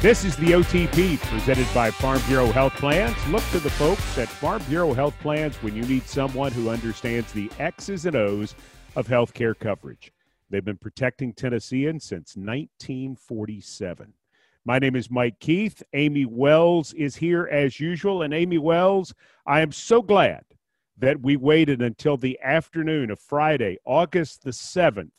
This is the OTP presented by Farm Bureau Health Plans. Look to the folks at Farm Bureau Health Plans when you need someone who understands the X's and O's of healthcare coverage. They've been protecting Tennesseans since 1947. My name is Mike Keith. Amy Wells is here as usual. And Amy Wells, I am so glad that we waited until the afternoon of Friday, August the 7th,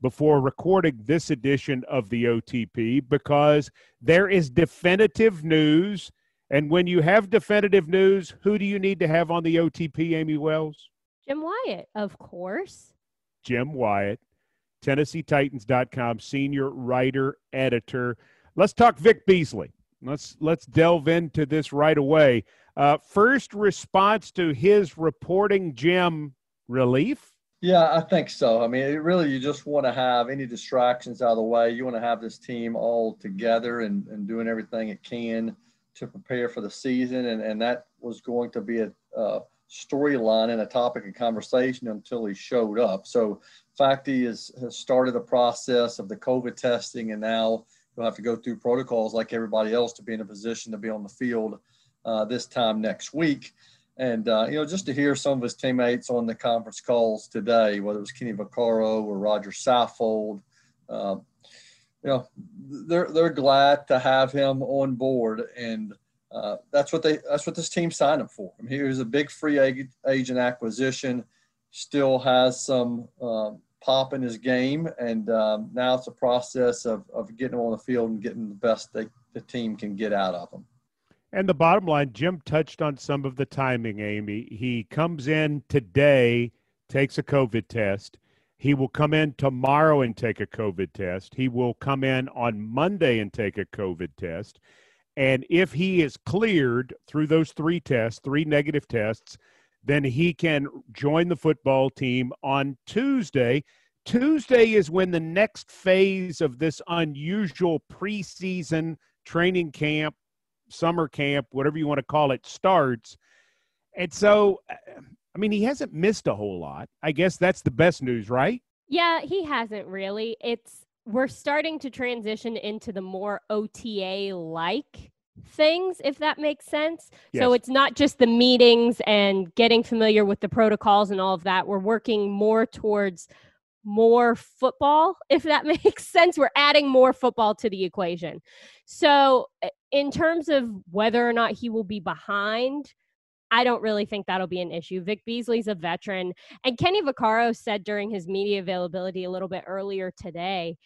before recording this edition of the OTP because there is definitive news. And when you have definitive news, who do you need to have on the OTP, Amy Wells? Jim Wyatt, of course. Jim Wyatt, TennesseeTitans.com, senior writer, editor. Let's talk Vic Beasley. Let's let's delve into this right away. Uh, first response to his reporting, Jim, relief. Yeah, I think so. I mean, really, you just want to have any distractions out of the way. You want to have this team all together and, and doing everything it can to prepare for the season. And, and that was going to be a, a storyline and a topic of conversation until he showed up. So, fact he has, has started the process of the COVID testing, and now you'll have to go through protocols like everybody else to be in a position to be on the field uh, this time next week. And, uh, you know, just to hear some of his teammates on the conference calls today, whether it was Kenny Vaccaro or Roger Saffold, uh, you know, they're, they're glad to have him on board. And uh, that's what they, that's what this team signed him for. I mean, he was a big free agent acquisition, still has some um, pop in his game. And um, now it's a process of, of getting him on the field and getting the best they, the team can get out of him. And the bottom line, Jim touched on some of the timing, Amy. He comes in today, takes a COVID test. He will come in tomorrow and take a COVID test. He will come in on Monday and take a COVID test. And if he is cleared through those three tests, three negative tests, then he can join the football team on Tuesday. Tuesday is when the next phase of this unusual preseason training camp summer camp, whatever you want to call it, starts. And so, I mean, he hasn't missed a whole lot. I guess that's the best news, right? Yeah, he hasn't really. It's we're starting to transition into the more OTA like things, if that makes sense. Yes. So it's not just the meetings and getting familiar with the protocols and all of that. We're working more towards more football, if that makes sense. We're adding more football to the equation. So, eh, in terms of whether or not he will be behind, I don't really think that'll be an issue. Vic Beasley's a veteran. And Kenny Vaccaro said during his media availability a little bit earlier today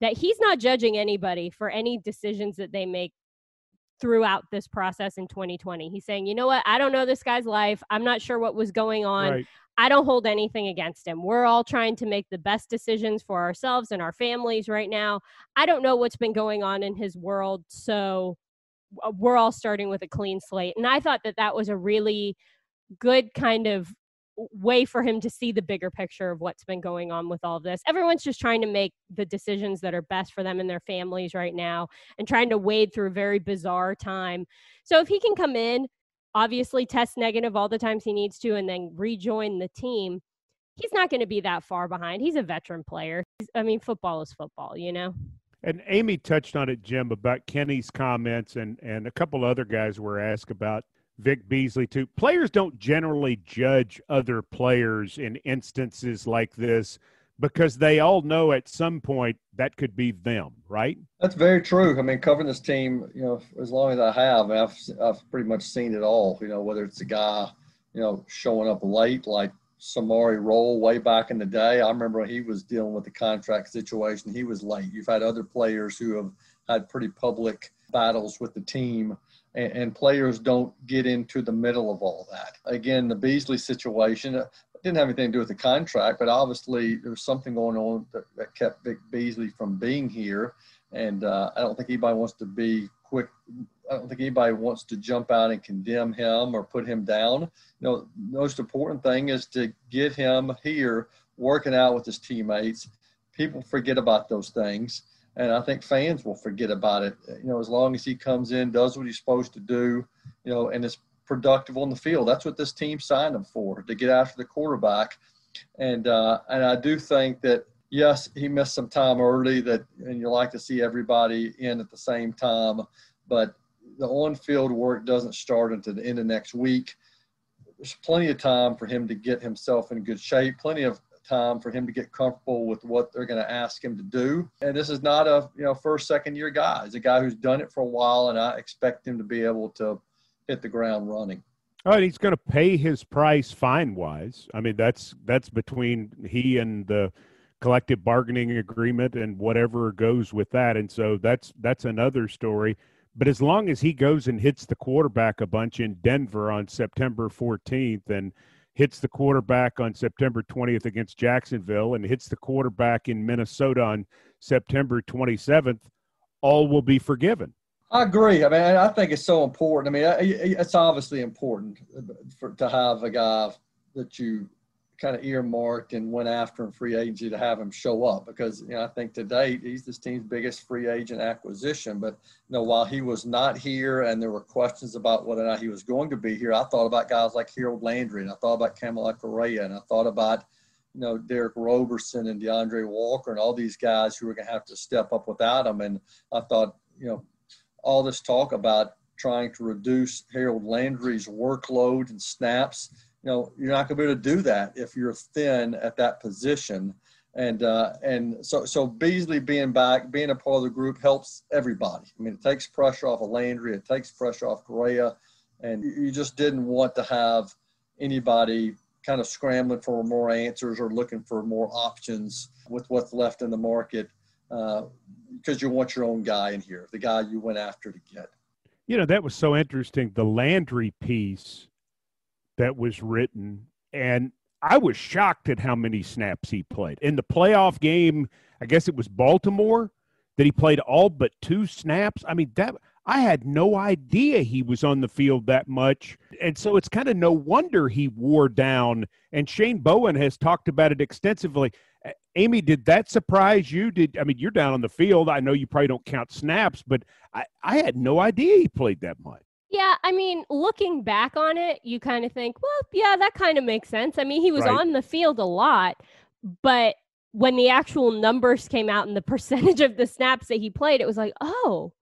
that he's not judging anybody for any decisions that they make throughout this process in 2020. He's saying, you know what? I don't know this guy's life. I'm not sure what was going on. Right. I don't hold anything against him. We're all trying to make the best decisions for ourselves and our families right now. I don't know what's been going on in his world. So uh, we're all starting with a clean slate. And I thought that that was a really good kind of way for him to see the bigger picture of what's been going on with all of this. Everyone's just trying to make the decisions that are best for them and their families right now and trying to wade through a very bizarre time. So if he can come in, obviously test negative all the times he needs to and then rejoin the team, he's not going to be that far behind. He's a veteran player. I mean, football is football, you know? And Amy touched on it, Jim, about Kenny's comments, and, and a couple other guys were asked about Vic Beasley, too. Players don't generally judge other players in instances like this because they all know at some point that could be them, right? That's very true. I mean, covering this team, you know, as long as I have, I've I've pretty much seen it all. You know, whether it's a guy, you know, showing up late like Samari Rolle way back in the day. I remember he was dealing with the contract situation. He was late. You've had other players who have had pretty public battles with the team and, and, players don't get into the middle of all that. Again, the Beasley situation, didn't have anything to do with the contract, but obviously there was something going on that, that kept Vic Beasley from being here. And uh, I don't think anybody wants to be quick. I don't think anybody wants to jump out and condemn him or put him down. You know, most important thing is to get him here working out with his teammates. People forget about those things, and I think fans will forget about it. You know, as long as he comes in, does what he's supposed to do, you know, and is productive on the field. That's what this team signed him for, to get after the quarterback. And uh, and I do think that yes, he missed some time early that and you like to see everybody in at the same time, but the on-field work doesn't start until the end of next week. There's plenty of time for him to get himself in good shape, plenty of time for him to get comfortable with what they're going to ask him to do. And this is not a you know first second year guy. He's a guy who's done it for a while, and I expect him to be able to hit the ground running. Oh, and he's going to pay his price fine wise. I mean, that's that's between he and the collective bargaining agreement and whatever goes with that. And so that's that's another story. But as long as he goes and hits the quarterback a bunch in Denver on September 14th and hits the quarterback on September 20th against Jacksonville and hits the quarterback in Minnesota on September 27th, all will be forgiven. I agree. I mean, I think it's so important. I mean, it's obviously important for to have a guy that you kind of earmarked and went after in free agency to have him show up because you know I think to date he's this team's biggest free agent acquisition. But you know while he was not here and there were questions about whether or not he was going to be here, I thought about guys like Harold Landry and I thought about Kamalei Correa and I thought about you know Derick Roberson and D'Andre Walker and all these guys who were going to have to step up without him. And I thought you know all this talk about trying to reduce Harold Landry's workload and snaps you know you're not going to be able to do that if you're thin at that position and uh, and so so Beasley being back, being a part of the group helps everybody. I mean, it takes pressure off of Landry, it takes pressure off Correa, and you just didn't want to have anybody kind of scrambling for more answers or looking for more options with what's left in the market uh, because you want your own guy in here, the guy you went after to get. You know, that was so interesting. The Landry piece that was written, and I was shocked at how many snaps he played. In the playoff game, I guess it was Baltimore, that he played all but two snaps. I mean, that I had no idea he was on the field that much. And so it's kind of no wonder he wore down. And Shane Bowen has talked about it extensively. Amy, did that surprise you? Did I mean you're down on the field? I know you probably don't count snaps, but I, I had no idea he played that much. Yeah, I mean, looking back on it, you kind of think, well, yeah, that kind of makes sense. I mean, he was right. on the field a lot, but when the actual numbers came out and the percentage of the snaps that he played, it was like, oh,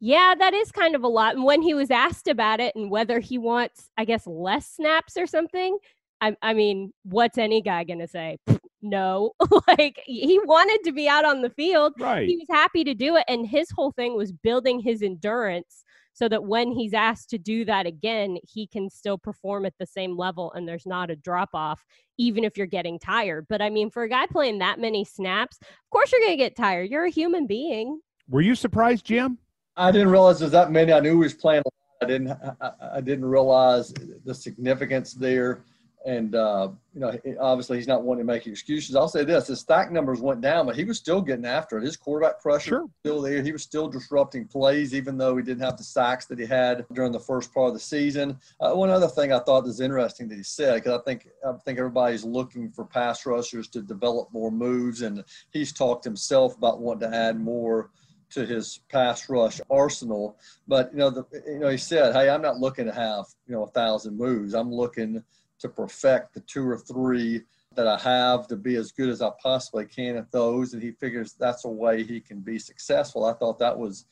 yeah, that is kind of a lot. And when he was asked about it and whether he wants, I guess, less snaps or something, I, I mean, what's any guy going to say? No, like he wanted to be out on the field. Right. He was happy to do it. And his whole thing was building his endurance so that when he's asked to do that again, he can still perform at the same level and there's not a drop off, even if you're getting tired. But I mean, for a guy playing that many snaps, of course you're going to get tired. You're a human being. Were you surprised, Jim? I didn't realize there's that many. I knew he was playing. A lot. I didn't. I, I didn't realize the significance there and uh, you know, obviously he's not wanting to make excuses. I'll say this: his sack numbers went down, but he was still getting after it. His quarterback pressure sure. was still there. He was still disrupting plays, even though he didn't have the sacks that he had during the first part of the season. Uh, one other thing I thought was interesting that he said, because I think I think everybody's looking for pass rushers to develop more moves, and he's talked himself about wanting to add more to his pass rush arsenal. But you know, the, you know, he said, "Hey, I'm not looking to have you know a thousand moves. I'm looking." To perfect the two or three that I have to be as good as I possibly can at those. And he figures that's a way he can be successful. I thought that was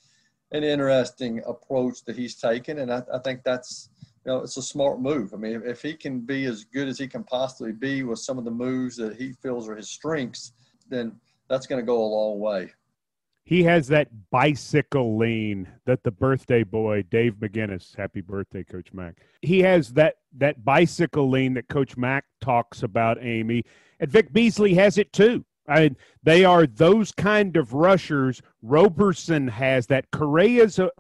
an interesting approach that he's taken. And I, I think that's, you know, it's a smart move. I mean, if he can be as good as he can possibly be with some of the moves that he feels are his strengths, then that's going to go a long way he has that bicycle lean that the birthday boy Dave McGinnis, happy birthday, Coach Mack. He has that that bicycle lean that Coach Mack talks about, Amy, and Vic Beasley has it too. I mean, they are those kind of rushers. Roberson has that. Correa's a,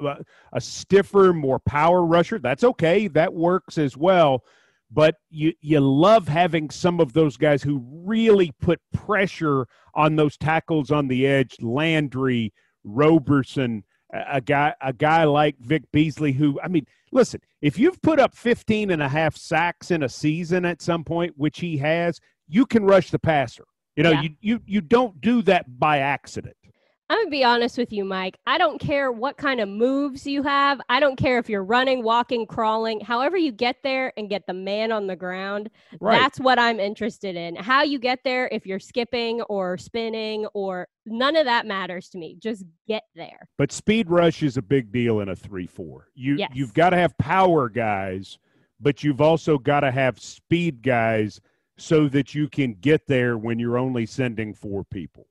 a stiffer, more power rusher. That's okay. That works as well but you you love having some of those guys who really put pressure on those tackles on the edge. Landry roberson a guy a guy like vic beasley who i mean listen if you've put up 15 and a half sacks in a season at some point which he has you can rush the passer. You know yeah. you, you you don't do that by accident I'm going to be honest with you, Mike. I don't care what kind of moves you have. I don't care if you're running, walking, crawling, however you get there and get the man on the ground. Right. That's what I'm interested in. How you get there, if you're skipping or spinning or none of that matters to me. Just get there. But speed rush is a big deal in a 3-4. You yes. you've got to have power guys, but you've also got to have speed guys so that you can get there when you're only sending four people.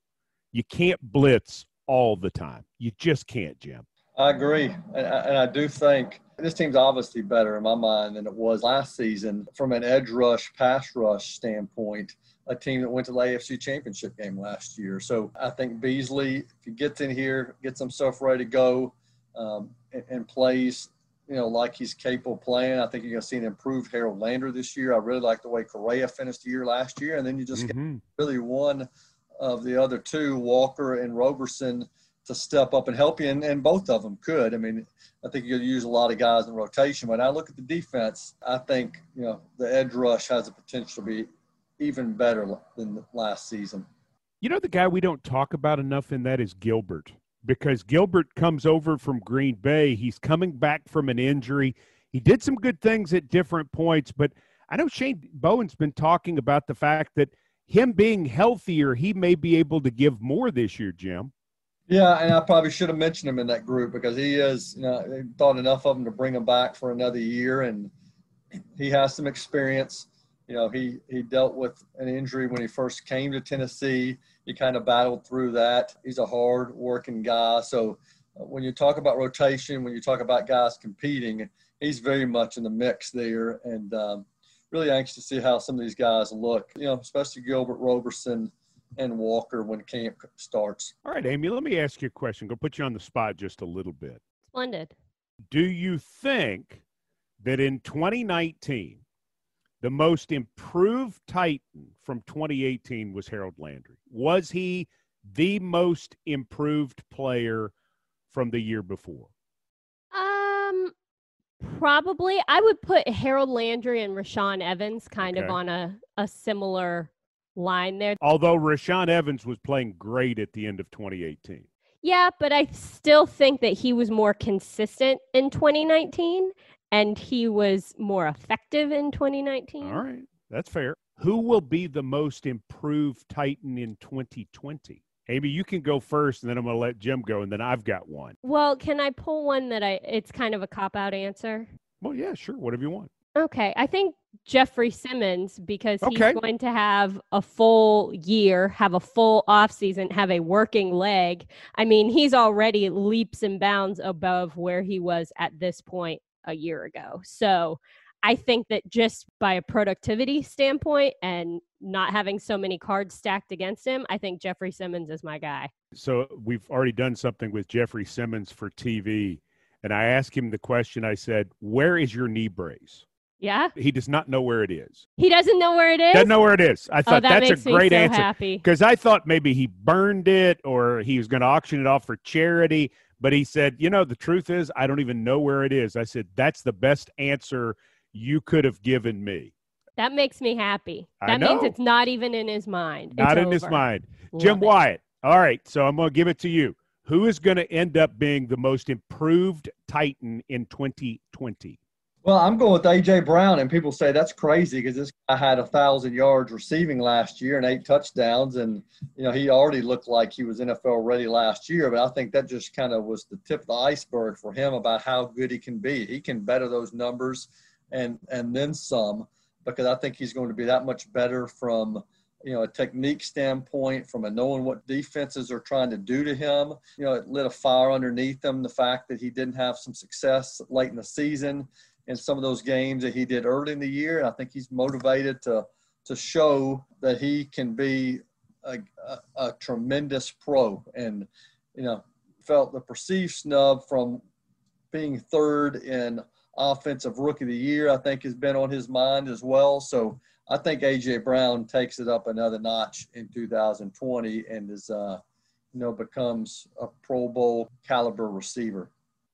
You can't blitz all the time. You just can't, Jim. I agree. And I, and I do think this team's obviously better in my mind than it was last season from an edge rush, pass rush standpoint. A team that went to the AFC championship game last year. So I think Beasley, if he gets in here, gets himself ready to go, um, and, and plays you know, like he's capable of playing. I think you're going to see an improved Harold Landry this year. I really like the way Correa finished the year last year. And then you just mm-hmm. get really one of the other two, Walker and Roberson, to step up and help you. And, and both of them could. I mean, I think you'll use a lot of guys in rotation. When I look at the defense, I think, you know, the edge rush has the potential to be even better than last season. You know, the guy we don't talk about enough in that is Gilbert because Gilbert comes over from Green Bay. He's coming back from an injury. He did some good things at different points, but I know Shane Bowen's been talking about the fact that him being healthier, he may be able to give more this year, Jim. Yeah, and I probably should have mentioned him in that group because he is, you know, thought enough of him to bring him back for another year, and he has some experience. You know, he he dealt with an injury when he first came to Tennessee he kind of battled through that. He's a hard working guy. So uh, when you talk about rotation, when you talk about guys competing, he's very much in the mix there. And um, really anxious to see how some of these guys look, you know, especially Gilbert Roberson and Walker when camp starts. All right, Amy, let me ask you a question. Go put you on the spot just a little bit. Splendid. Do you think that in 2019, the most improved Titan from 2018 was Harold Landry. Was he the most improved player from the year before? Probably. I would put Harold Landry and Rashaan Evans kind okay. of on a, a similar line there. Although Rashaan Evans was playing great at the end of 2018. Yeah, but I still think that he was more consistent in 2019 and he was more effective in 2019. All right, that's fair. Who will be the most improved Titan in 2020? Amy, you can go first, and then I'm going to let Jim go, and then I've got one. Well, can I pull one that I? It's kind of a cop out answer. Well, yeah, sure, whatever you want. Okay, I think Jeffrey Simmons because okay. he's going to have a full year, have a full off season, have a working leg. I mean, he's already leaps and bounds above where he was at this point a year ago. So I think that just by a productivity standpoint and not having so many cards stacked against him, I think Jeffrey Simmons is my guy. So we've already done something with Jeffrey Simmons for TV. And I asked him the question I said, Where is your knee brace? Yeah. He does not know where it is. He doesn't know where it is? Doesn't know where it is. I oh, thought oh, that that's a great so answer. Because I thought maybe he burned it or he was going to auction it off for charity. But he said, you know, the truth is, I don't even know where it is. I said, that's the best answer you could have given me. That makes me happy. That means it's not even in his mind. Not it's in over. his mind. Love Jim it. Wyatt. All right. So I'm going to give it to you. Who is going to end up being the most improved Titan in 2020? Well, I'm going with AJ Brown, and people say that's crazy because this guy had a thousand yards receiving last year and eight touchdowns, and you know he already looked like he was NFL ready last year. But I think that just kind of was the tip of the iceberg for him about how good he can be. He can better those numbers, and and then some, because I think he's going to be that much better from you know a technique standpoint, from a knowing what defenses are trying to do to him. You know, it lit a fire underneath him. The fact that he didn't have some success late in the season in some of those games that he did early in the year. And I think he's motivated to to show that he can be a, a, a tremendous pro. And you know, felt the perceived snub from being third in offensive rookie of the year. I think has been on his mind as well. So I think AJ Brown takes it up another notch in 2020 and is uh, you know becomes a Pro Bowl caliber receiver.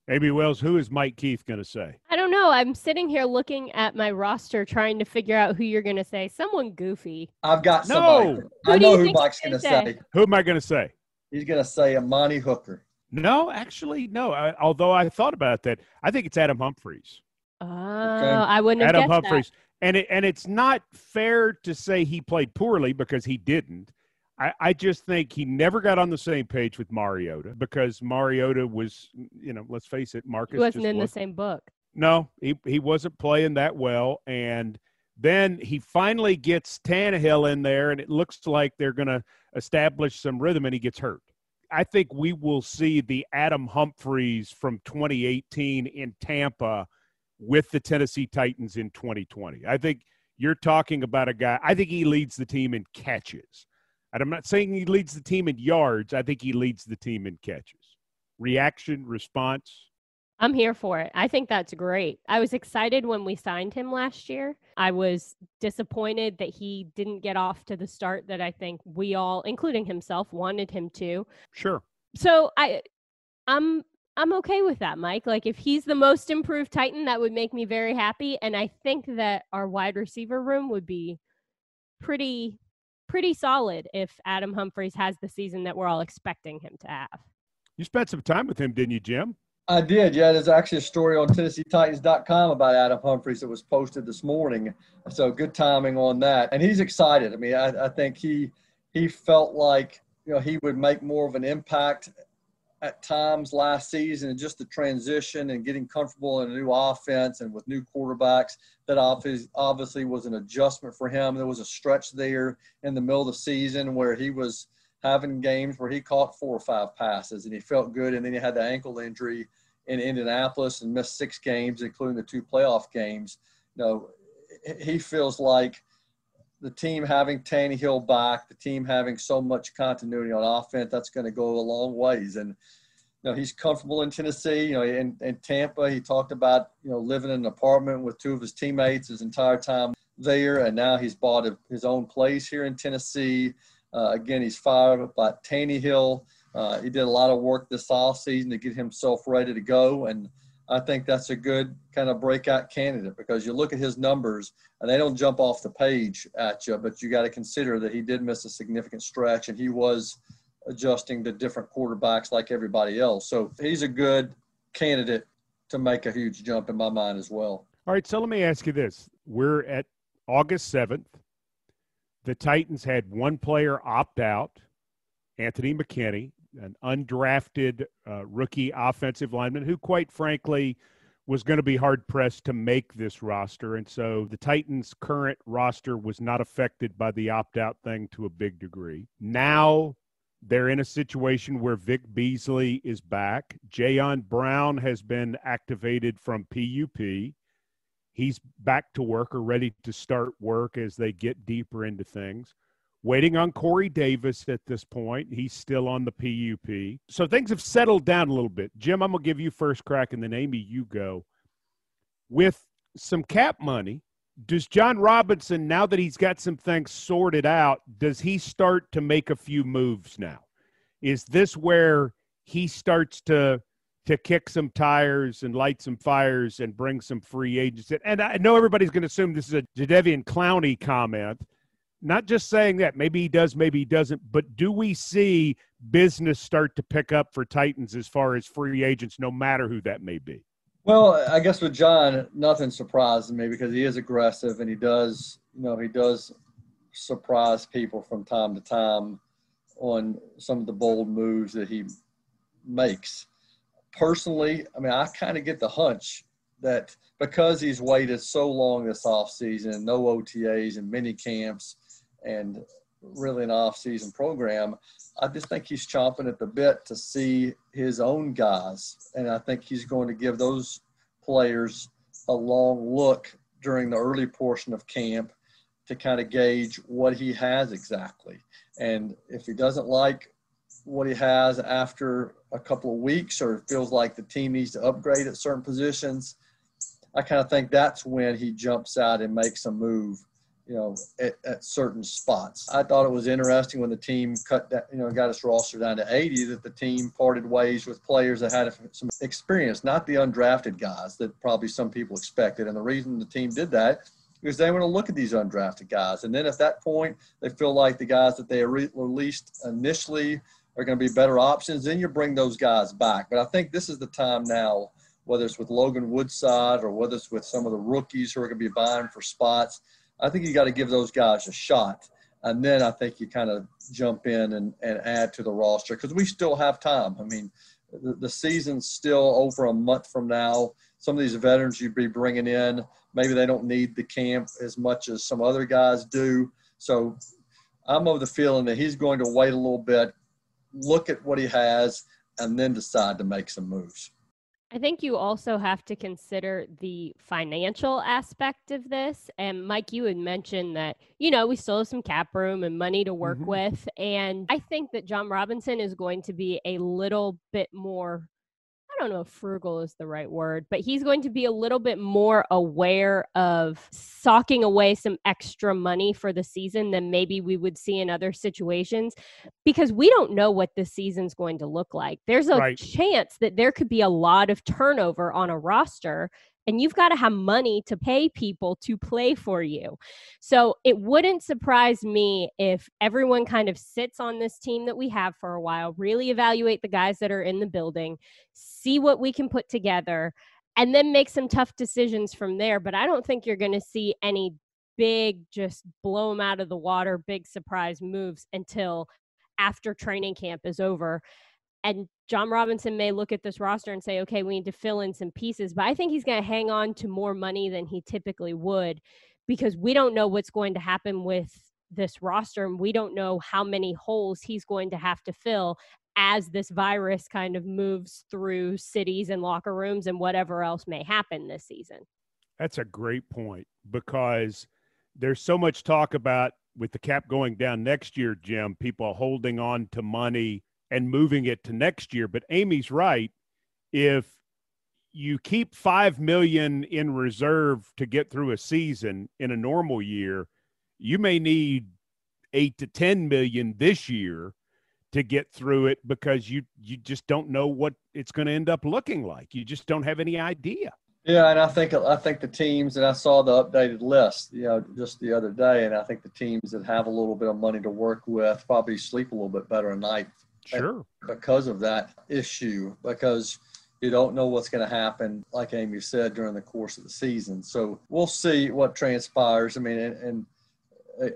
Amy Wells, who is Mike Keith going to say? I don't know. I'm sitting here looking at my roster trying to figure out who you're going to say. Someone goofy. I've got somebody. No. I know who Mike's going to say? Who am I going to say? he's going to say Amani Hooker. No, actually, no. I, although I thought about that, I think it's Adam Humphries. Oh, okay. I wouldn't Adam Humphries, that. and it, and it's not fair to say he played poorly because he didn't. I, I just think he never got on the same page with Mariota because Mariota was, you know, let's face it, Marcus he wasn't in was, the same book. No, he he wasn't playing that well, and then he finally gets Tannehill in there, and it looks like they're going to establish some rhythm, and he gets hurt. I think we will see the Adam Humphries from 2018 in Tampa with the Tennessee Titans in 2020. I think you're talking about a guy, I think he leads the team in catches. And I'm not saying he leads the team in yards, I think he leads the team in catches. Reaction, response, I'm here for it. I think that's great. I was excited when we signed him last year. I was disappointed that he didn't get off to the start that I think we all, including himself, wanted him to. Sure. So I I'm I'm okay with that, Mike. Like if he's the most improved Titan, that would make me very happy. And I think that our wide receiver room would be pretty pretty solid if Adam Humphries has the season that we're all expecting him to have. You spent some time with him, didn't you, Jim? I did. Yeah, there's actually a story on TennesseeTitans.com about Adam Humphries that was posted this morning. So good timing on that. And he's excited. I mean, I, I think he he felt like you know he would make more of an impact at times last season and just the transition and getting comfortable in a new offense and with new quarterbacks that obviously was an adjustment for him there was a stretch there in the middle of the season where he was having games where he caught four or five passes and he felt good. And then he had the ankle injury in Indianapolis and missed six games, including the two playoff games. You know, he feels like the team having Tannehill back, the team having so much continuity on offense, that's going to go a long ways. And you know, he's comfortable in Tennessee. You know, in, in Tampa, he talked about you know living in an apartment with two of his teammates his entire time there, and now he's bought a, his own place here in Tennessee. Uh, again, he's fired up by Tannehill. Uh, he did a lot of work this offseason to get himself ready to go. And I think that's a good kind of breakout candidate because you look at his numbers and they don't jump off the page at you, but you got to consider that he did miss a significant stretch and he was adjusting to different quarterbacks like everybody else. So he's a good candidate to make a huge jump in my mind as well. All right. So let me ask you this. We're at August 7th the Titans had one player opt out, Anthony McKinney, an undrafted uh, rookie offensive lineman who, quite frankly, was going to be hard pressed to make this roster. And so the Titans' current roster was not affected by the opt out thing to a big degree. Now they're in a situation where Vic Beasley is back. Jayon Brown has been activated from PUP he's back to work or ready to start work as they get deeper into things. Waiting on Corey Davis at this point. He's still on the PUP. So things have settled down a little bit. Jim, I'm going to give you first crack, and then Amy, you go. With some cap money, does Jon Robinson, now that he's got some things sorted out, does he start to make a few moves now? Is this where he starts to to kick some tires and light some fires and bring some free agents in. And I know everybody's going to assume this is a Jadeveon Clowney comment. Not just saying that. Maybe he does, maybe he doesn't. But do we see business start to pick up for Titans as far as free agents, no matter who that may be? Well, I guess with Jon, nothing surprises me because he is aggressive and he does, you know, he does surprise people from time to time on some of the bold moves that he makes personally, I mean, I kind of get the hunch that because he's waited so long this offseason, no OTAs and mini camps, and really an off-season program, I just think he's chomping at the bit to see his own guys, and I think he's going to give those players a long look during the early portion of camp to kind of gauge what he has exactly. And if he doesn't like what he has after a couple of weeks or feels like the team needs to upgrade at certain positions, I kind of think that's when he jumps out and makes a move, you know, at, at, certain spots. I thought it was interesting when the team cut that, you know, got its roster down to 80 that the team parted ways with players that had some experience, not the undrafted guys that probably some people expected. And the reason the team did that because they want to look at these undrafted guys. And then at that point, they feel like the guys that they released initially are going to be better options, then you bring those guys back. But I think this is the time now, whether it's with Logan Woodside or whether it's with some of the rookies who are going to be buying for spots. I think you got to give those guys a shot. And then I think you kind of jump in and, and add to the roster because we still have time. I mean, the, the season's still over a month from now. Some of these veterans you'd be bringing in, maybe they don't need the camp as much as some other guys do. So I'm of the feeling that he's going to wait a little bit, look at what he has, and then decide to make some moves. I think you also have to consider the financial aspect of this. And Mike, you had mentioned that, you know, we still have some cap room and money to work mm-hmm. with. And I think that Jon Robinson is going to be a little bit more I don't know if frugal is the right word, but he's going to be a little bit more aware of socking away some extra money for the season than maybe we would see in other situations because we don't know what the season's going to look like. There's a right. chance that there could be a lot of turnover on a roster and you've got to have money to pay people to play for you. So it wouldn't surprise me if everyone kind of sits on this team that we have for a while, really evaluate the guys that are in the building, see what we can put together, and then make some tough decisions from there. But I don't think you're going to see any big, just blow them out of the water, big surprise moves until after training camp is over. And Jon Robinson may look at this roster and say, okay, we need to fill in some pieces. But I think he's going to hang on to more money than he typically would because we don't know what's going to happen with this roster. And we don't know how many holes he's going to have to fill as this virus kind of moves through cities and locker rooms and whatever else may happen this season. That's a great point because there's so much talk about with the cap going down next year, Jim, people holding on to money and moving it to next year. But Amy's right. If you keep five million in reserve to get through a season in a normal year, you may need eight to ten million this year to get through it because you you just don't know what it's going to end up looking like. You just don't have any idea. Yeah, and I think I think the teams and I saw the updated list, you know, just the other day, and I think the teams that have a little bit of money to work with probably sleep a little bit better at night Sure. Because of that issue, because you don't know what's going to happen, like Amy said, during the course of the season. So we'll see what transpires. I mean, and, and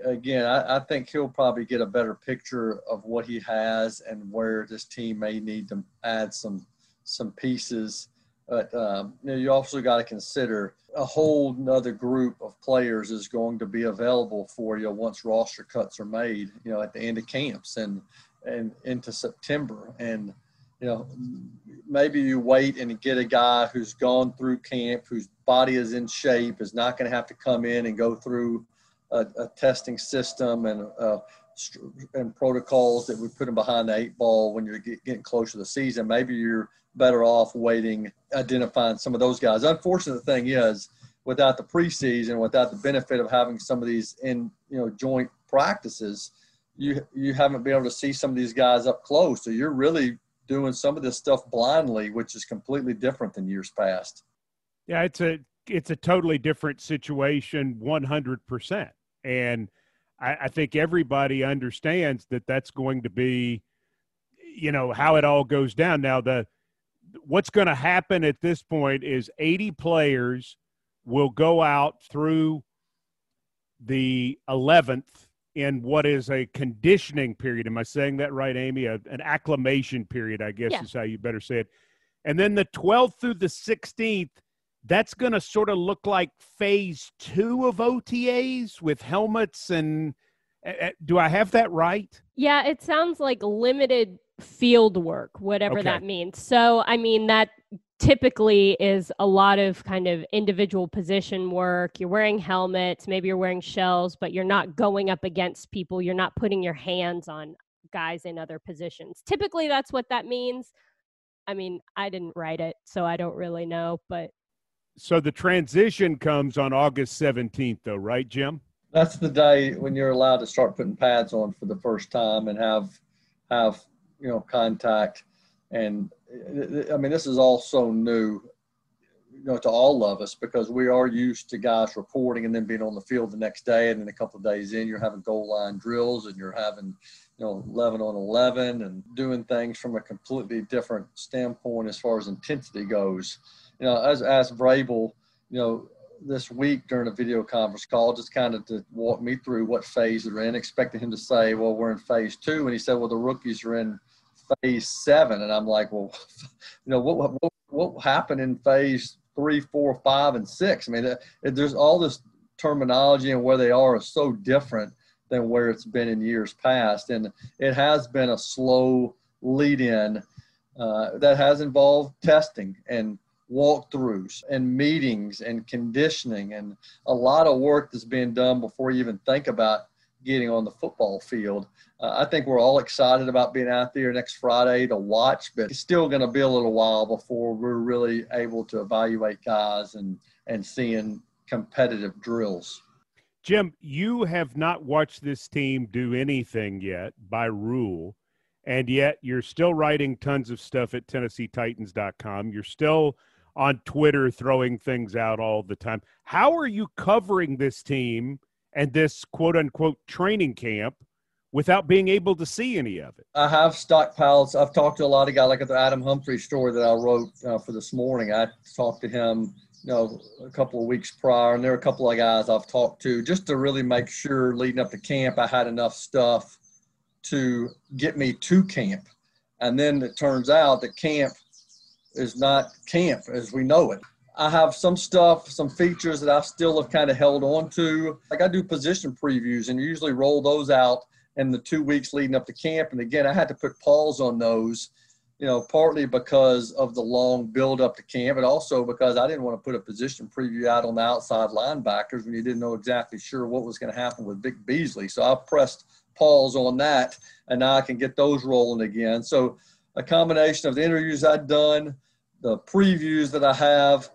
again, I, I, think he'll probably get a better picture of what he has and where this team may need to add some some pieces. But um, you, know, you also got to consider a whole another group of players is going to be available for you once roster cuts are made. You know, at the end of camps, and and into September. And you know, maybe you wait and get a guy who's gone through camp, whose body is in shape, is not going to have to come in and go through a, a testing system and uh, and protocols that would put him behind the eight ball when you're get, getting closer to the season. Maybe you're better off waiting, identifying some of those guys. Unfortunate thing is, without the preseason, without the benefit of having some of these in you know joint practices, you you haven't been able to see some of these guys up close. So you're really doing some of this stuff blindly, which is completely different than years past. Yeah, it's a it's a totally different situation, one hundred percent, and I, I think everybody understands that that's going to be, you know, how it all goes down. Now the what's going to happen at this point is 80 players will go out through the 11th in what is a conditioning period. Am I saying that right, Amy? A, an acclimation period, I guess yeah. is how you better say it. And then the 12th through the 16th, that's going to sort of look like phase two of OTAs with helmets and. Uh, do I have that right? Yeah, it sounds like limited field work, whatever okay. that means. So, I mean, that typically is a lot of kind of individual position work. You're wearing helmets, maybe you're wearing shells, but you're not going up against people. You're not putting your hands on guys in other positions. Typically, that's what that means. I mean, I didn't write it, so I don't really know, but. So the transition comes on August 17th, though, right, Jim? That's the day when you're allowed to start putting pads on for the first time and have have you know contact and I mean, this is all so new, you know, to all of us because we are used to guys reporting and then being on the field the next day, and then a couple of days in, you're having goal line drills and you're having, you know, 11 on 11 and doing things from a completely different standpoint as far as intensity goes. You know, as as Vrabel, you know, this week during a video conference call, just kind of to walk me through what phase they're in, expecting him to say, well, we're in phase two. And he said, well, the rookies are in phase seven. And I'm like, well, you know, what, what, what happened in phase three, four, five, and six? I mean, there's all this terminology and where they are is so different than where it's been in years past. And it has been a slow lead in uh, that has involved testing and walkthroughs and meetings and conditioning and a lot of work that's being done before you even think about getting on the football field. Uh, I think we're all excited about being out there next Friday to watch, but it's still going to be a little while before we're really able to evaluate guys and, and seeing competitive drills. Jim, you have not watched this team do anything yet by rule, and yet you're still writing tons of stuff at TennesseeTitans.com. You're still on Twitter throwing things out all the time. How are you covering this team and this quote unquote training camp without being able to see any of it? I have stockpiles. I've talked to a lot of guys, like at the Adam Humphrey story that I wrote uh, for this morning. I talked to him you know, a couple of weeks prior, and there are a couple of guys I've talked to just to really make sure leading up to camp I had enough stuff to get me to camp. And then it turns out that camp is not camp as we know it. I have some stuff, some features that I still have kind of held on to. Like I do position previews and usually roll those out in the two weeks leading up to camp. And again, I had to put pause on those you know, partly because of the long build up to camp, but also because I didn't want to put a position preview out on the outside linebackers when you didn't know exactly sure what was going to happen with Vic Beasley. So I pressed pause on that, and now I can get those rolling again. So a combination of the interviews I'd done, the previews that I have,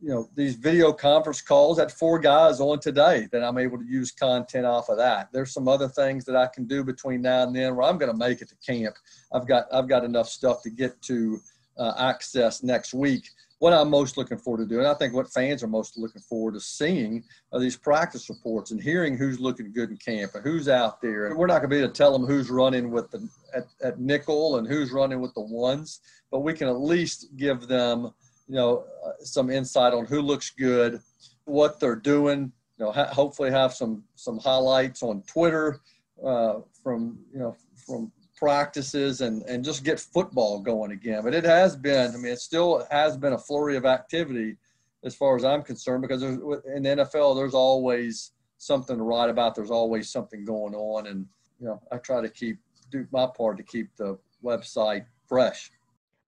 you know these video conference calls had four guys on today that i'm able to use content off of that. There's some other things that i can do between now and then where i'm going to make it to camp. I've got i've got enough stuff to get to uh, access next week. What i'm most looking forward to doing i think what fans are most looking forward to seeing are these practice reports and hearing who's looking good in camp and who's out there. And we're not going to be able to tell them who's running with the at, at nickel and who's running with the ones but we can at least give them you know, uh, some insight on who looks good, what they're doing. You know, ha- hopefully have some some highlights on Twitter uh, from you know from practices and and just get football going again. But it has been, I mean, it still has been a flurry of activity as far as I'm concerned because in the NFL there's always something to write about. There's always something going on, and you know, I try to keep do my part to keep the website fresh.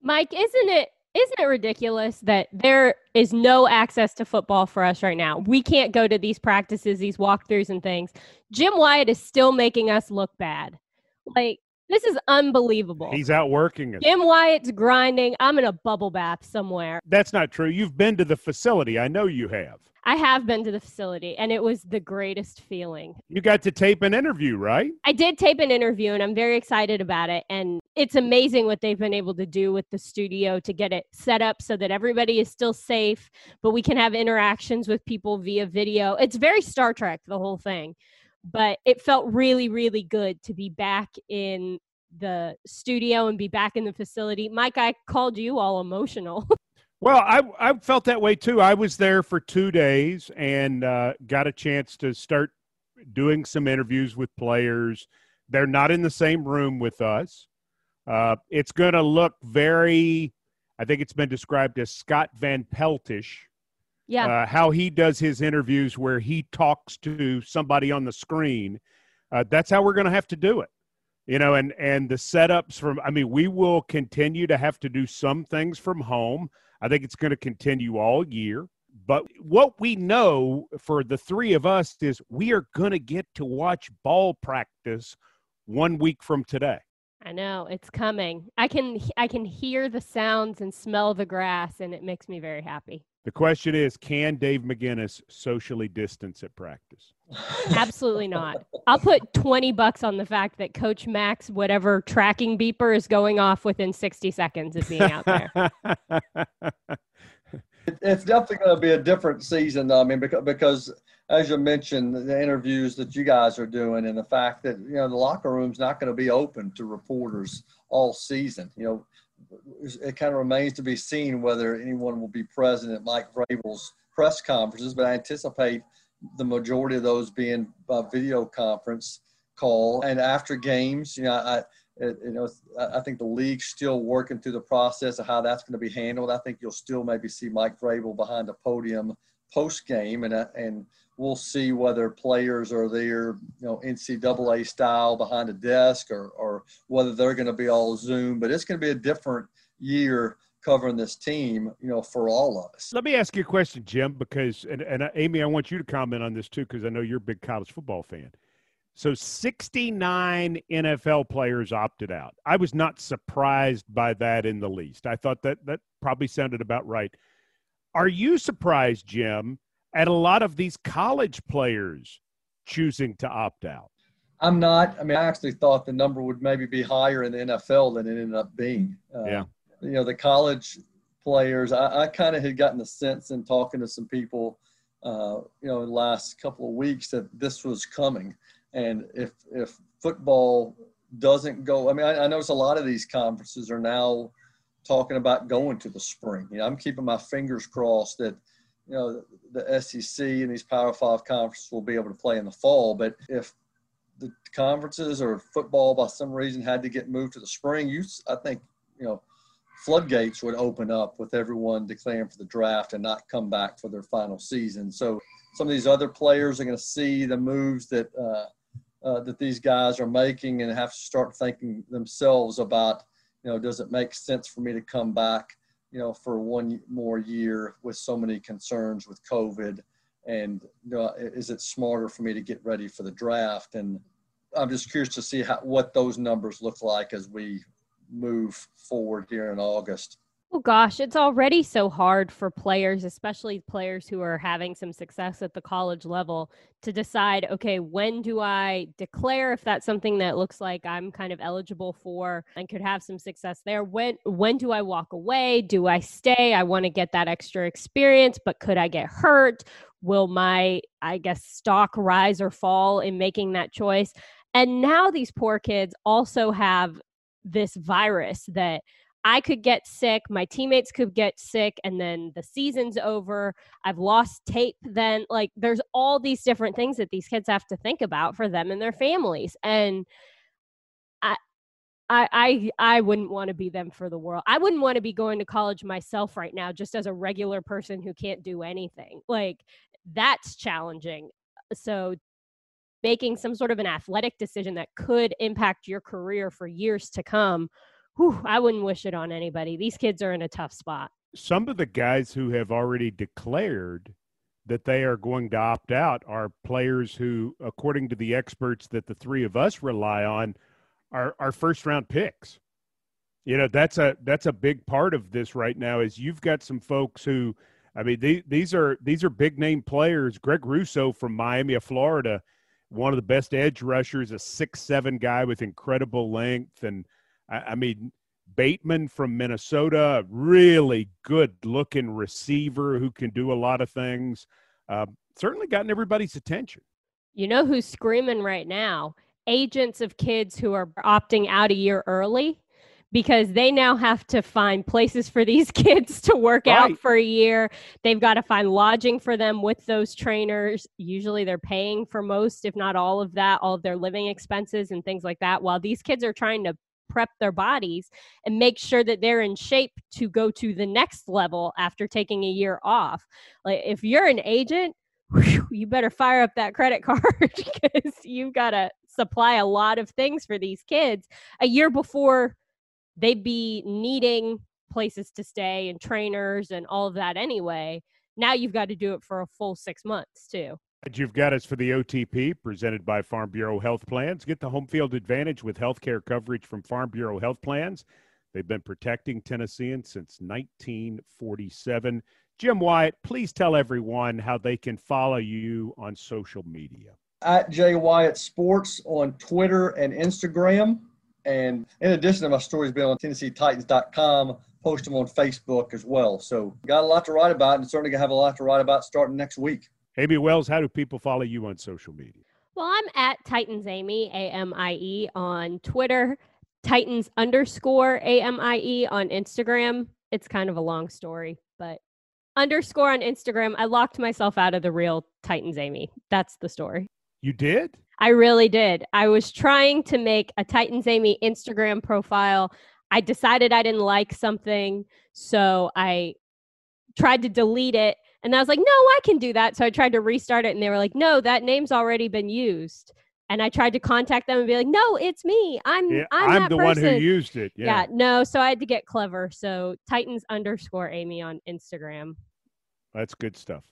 Mike, isn't it isn't it ridiculous that there is no access to football for us right now? We can't go to these practices, these walkthroughs, and things. Jim Wyatt is still making us look bad. Like, this is unbelievable. He's out working it. Jim Wyatt's grinding. I'm in a bubble bath somewhere. That's not true. You've been to the facility. I know you have. I have been to the facility and it was the greatest feeling. You got to tape an interview, right? I did tape an interview and I'm very excited about it. And it's amazing what they've been able to do with the studio to get it set up so that everybody is still safe, but we can have interactions with people via video. It's very Star Trek, the whole thing. But it felt really, really good to be back in the studio and be back in the facility. Mike, I called you all emotional. Well, I I felt that way too. I was there for two days and uh, got a chance to start doing some interviews with players. They're not in the same room with us. Uh, it's going to look very. I think it's been described as Scott Van Peltish. Yeah. Uh, how he does his interviews, where he talks to somebody on the screen. Uh, that's how we're going to have to do it you know and and the setups from i mean we will continue to have to do some things from home I think it's going to continue all year. But what we know for the three of us is we are going to get to watch ball practice one week from today. I know it's coming. I can I can hear the sounds and smell the grass and it makes me very happy. The question is can Dave McGinnis socially distance at practice? Absolutely not. I'll put 20 bucks on the fact that Coach Mack's, whatever tracking beeper, is going off within 60 seconds of being out there. It's definitely going to be a different season, though. I mean, because, because as you mentioned, the interviews that you guys are doing and the fact that, you know, the locker room's not going to be open to reporters all season. You know, it kind of remains to be seen whether anyone will be present at Mike Vrabel's press conferences, but I anticipate the majority of those being a video conference call. And after games, you know, I, it, you know, I think the league's still working through the process of how that's going to be handled. I think you'll still maybe see Mike Vrabel behind the podium post game, and uh, and we'll see whether players are there, you know, NCAA style behind a desk, or or whether they're going to be all Zoom. But it's going to be a different year covering this team, you know, for all of us. Let me ask you a question, Jim, because and and uh, Amie, I want you to comment on this too, because I know you're a big college football fan. So 69 NFL players opted out. I was not surprised by that in the least. I thought that that probably sounded about right. Are you surprised, Jim, at a lot of these college players choosing to opt out? I'm not. I mean, I actually thought the number would maybe be higher in the NFL than it ended up being. Uh, yeah. You know, the college players, I, I kind of had gotten the sense in talking to some people, uh, you know, in the last couple of weeks that this was coming. And if if football doesn't go, I mean, I, I notice a lot of these conferences are now talking about going to the spring. You know, I'm keeping my fingers crossed that you know the SEC and these Power Five conferences will be able to play in the fall. But if the conferences or football by some reason had to get moved to the spring, you I think you know floodgates would open up with everyone declaring for the draft and not come back for their final season. So some of these other players are going to see the moves that uh, uh, that these guys are making and have to start thinking themselves about, you know, does it make sense for me to come back, you know, for one more year with so many concerns with COVID? And you know, is it smarter for me to get ready for the draft? And I'm just curious to see how, what those numbers look like as we move forward here in August. Oh gosh, it's already so hard for players, especially players who are having some success at the college level, to decide okay, when do I declare if that's something that looks like I'm kind of eligible for and could have some success there? When when do I walk away? Do I stay? I want to get that extra experience, but could I get hurt? Will my I guess stock rise or fall in making that choice? And now these poor kids also have this virus that I could get sick, my teammates could get sick, and then the season's over. I've lost tape then. Like, there's all these different things that these kids have to think about for them and their families. And I, I, I, I wouldn't want to be them for the world. I wouldn't want to be going to college myself right now, just as a regular person who can't do anything. Like, that's challenging. So, making some sort of an athletic decision that could impact your career for years to come whew, I wouldn't wish it on anybody. These kids are in a tough spot. Some of the guys who have already declared that they are going to opt out are players who, according to the experts that the three of us rely on, are, are first round picks. You know, that's a that's a big part of this right now is you've got some folks who I mean, they, these are these are big name players. Greg Rousseau from Miami of Florida, one of the best edge rushers, a six seven guy with incredible length and – I, I mean, Bateman from Minnesota, really good looking receiver who can do a lot of things. Uh, certainly gotten everybody's attention. You know who's screaming right now? Agents of kids who are opting out a year early because they now have to find places for these kids to work right. out for a year. They've got to find lodging for them with those trainers. Usually they're paying for most, if not all of that, all of their living expenses and things like that, while these kids are trying to prep their bodies and make sure that they're in shape to go to the next level after taking a year off. Like if you're an agent, whew, you better fire up that credit card because you've got to supply a lot of things for these kids a year before they'd be needing places to stay and trainers and all of that anyway. Now you've got to do it for a full six months too. And You've got us for the OTP presented by Farm Bureau Health Plans. Get the home field advantage with health care coverage from Farm Bureau Health Plans. They've been protecting Tennesseans since 1947. Jim Wyatt, please tell everyone how they can follow you on social media. At Jay Wyatt Sports on Twitter and Instagram. And in addition to my stories being on TennesseeTitans.com, post them on Facebook as well. So got a lot to write about, and certainly gonna have a lot to write about starting next week. Amie Wells, how do people follow you on social media? Well, I'm at Titans Amie A M I E on Twitter, Titans underscore A M I E on Instagram. It's kind of a long story, but underscore on Instagram. I locked myself out of the real Titans Amie. That's the story. You did? I really did. I was trying to make a Titans Amie Instagram profile. I decided I didn't like something, so I tried to delete it. And I was like, no, I can do that. So I tried to restart it, and they were like, no, that name's already been used. And I tried to contact them and be like, no, it's me. I'm yeah, I'm, I'm the person. one who used it. Yeah. yeah, no. So I had to get clever. So Titans underscore Amie on Instagram. That's good stuff.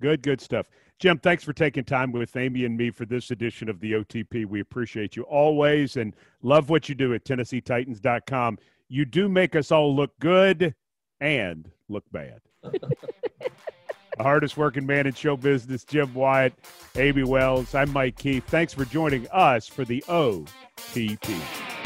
Good, good stuff. Jim, thanks for taking time with Amie and me for this edition of the OTP. We appreciate you always and love what you do at TennesseeTitans.com. You do make us all look good and look bad. the hardest working man in show business, Jim Wyatt, Amie Wells. I'm Mike Keith. Thanks for joining us for the OTP.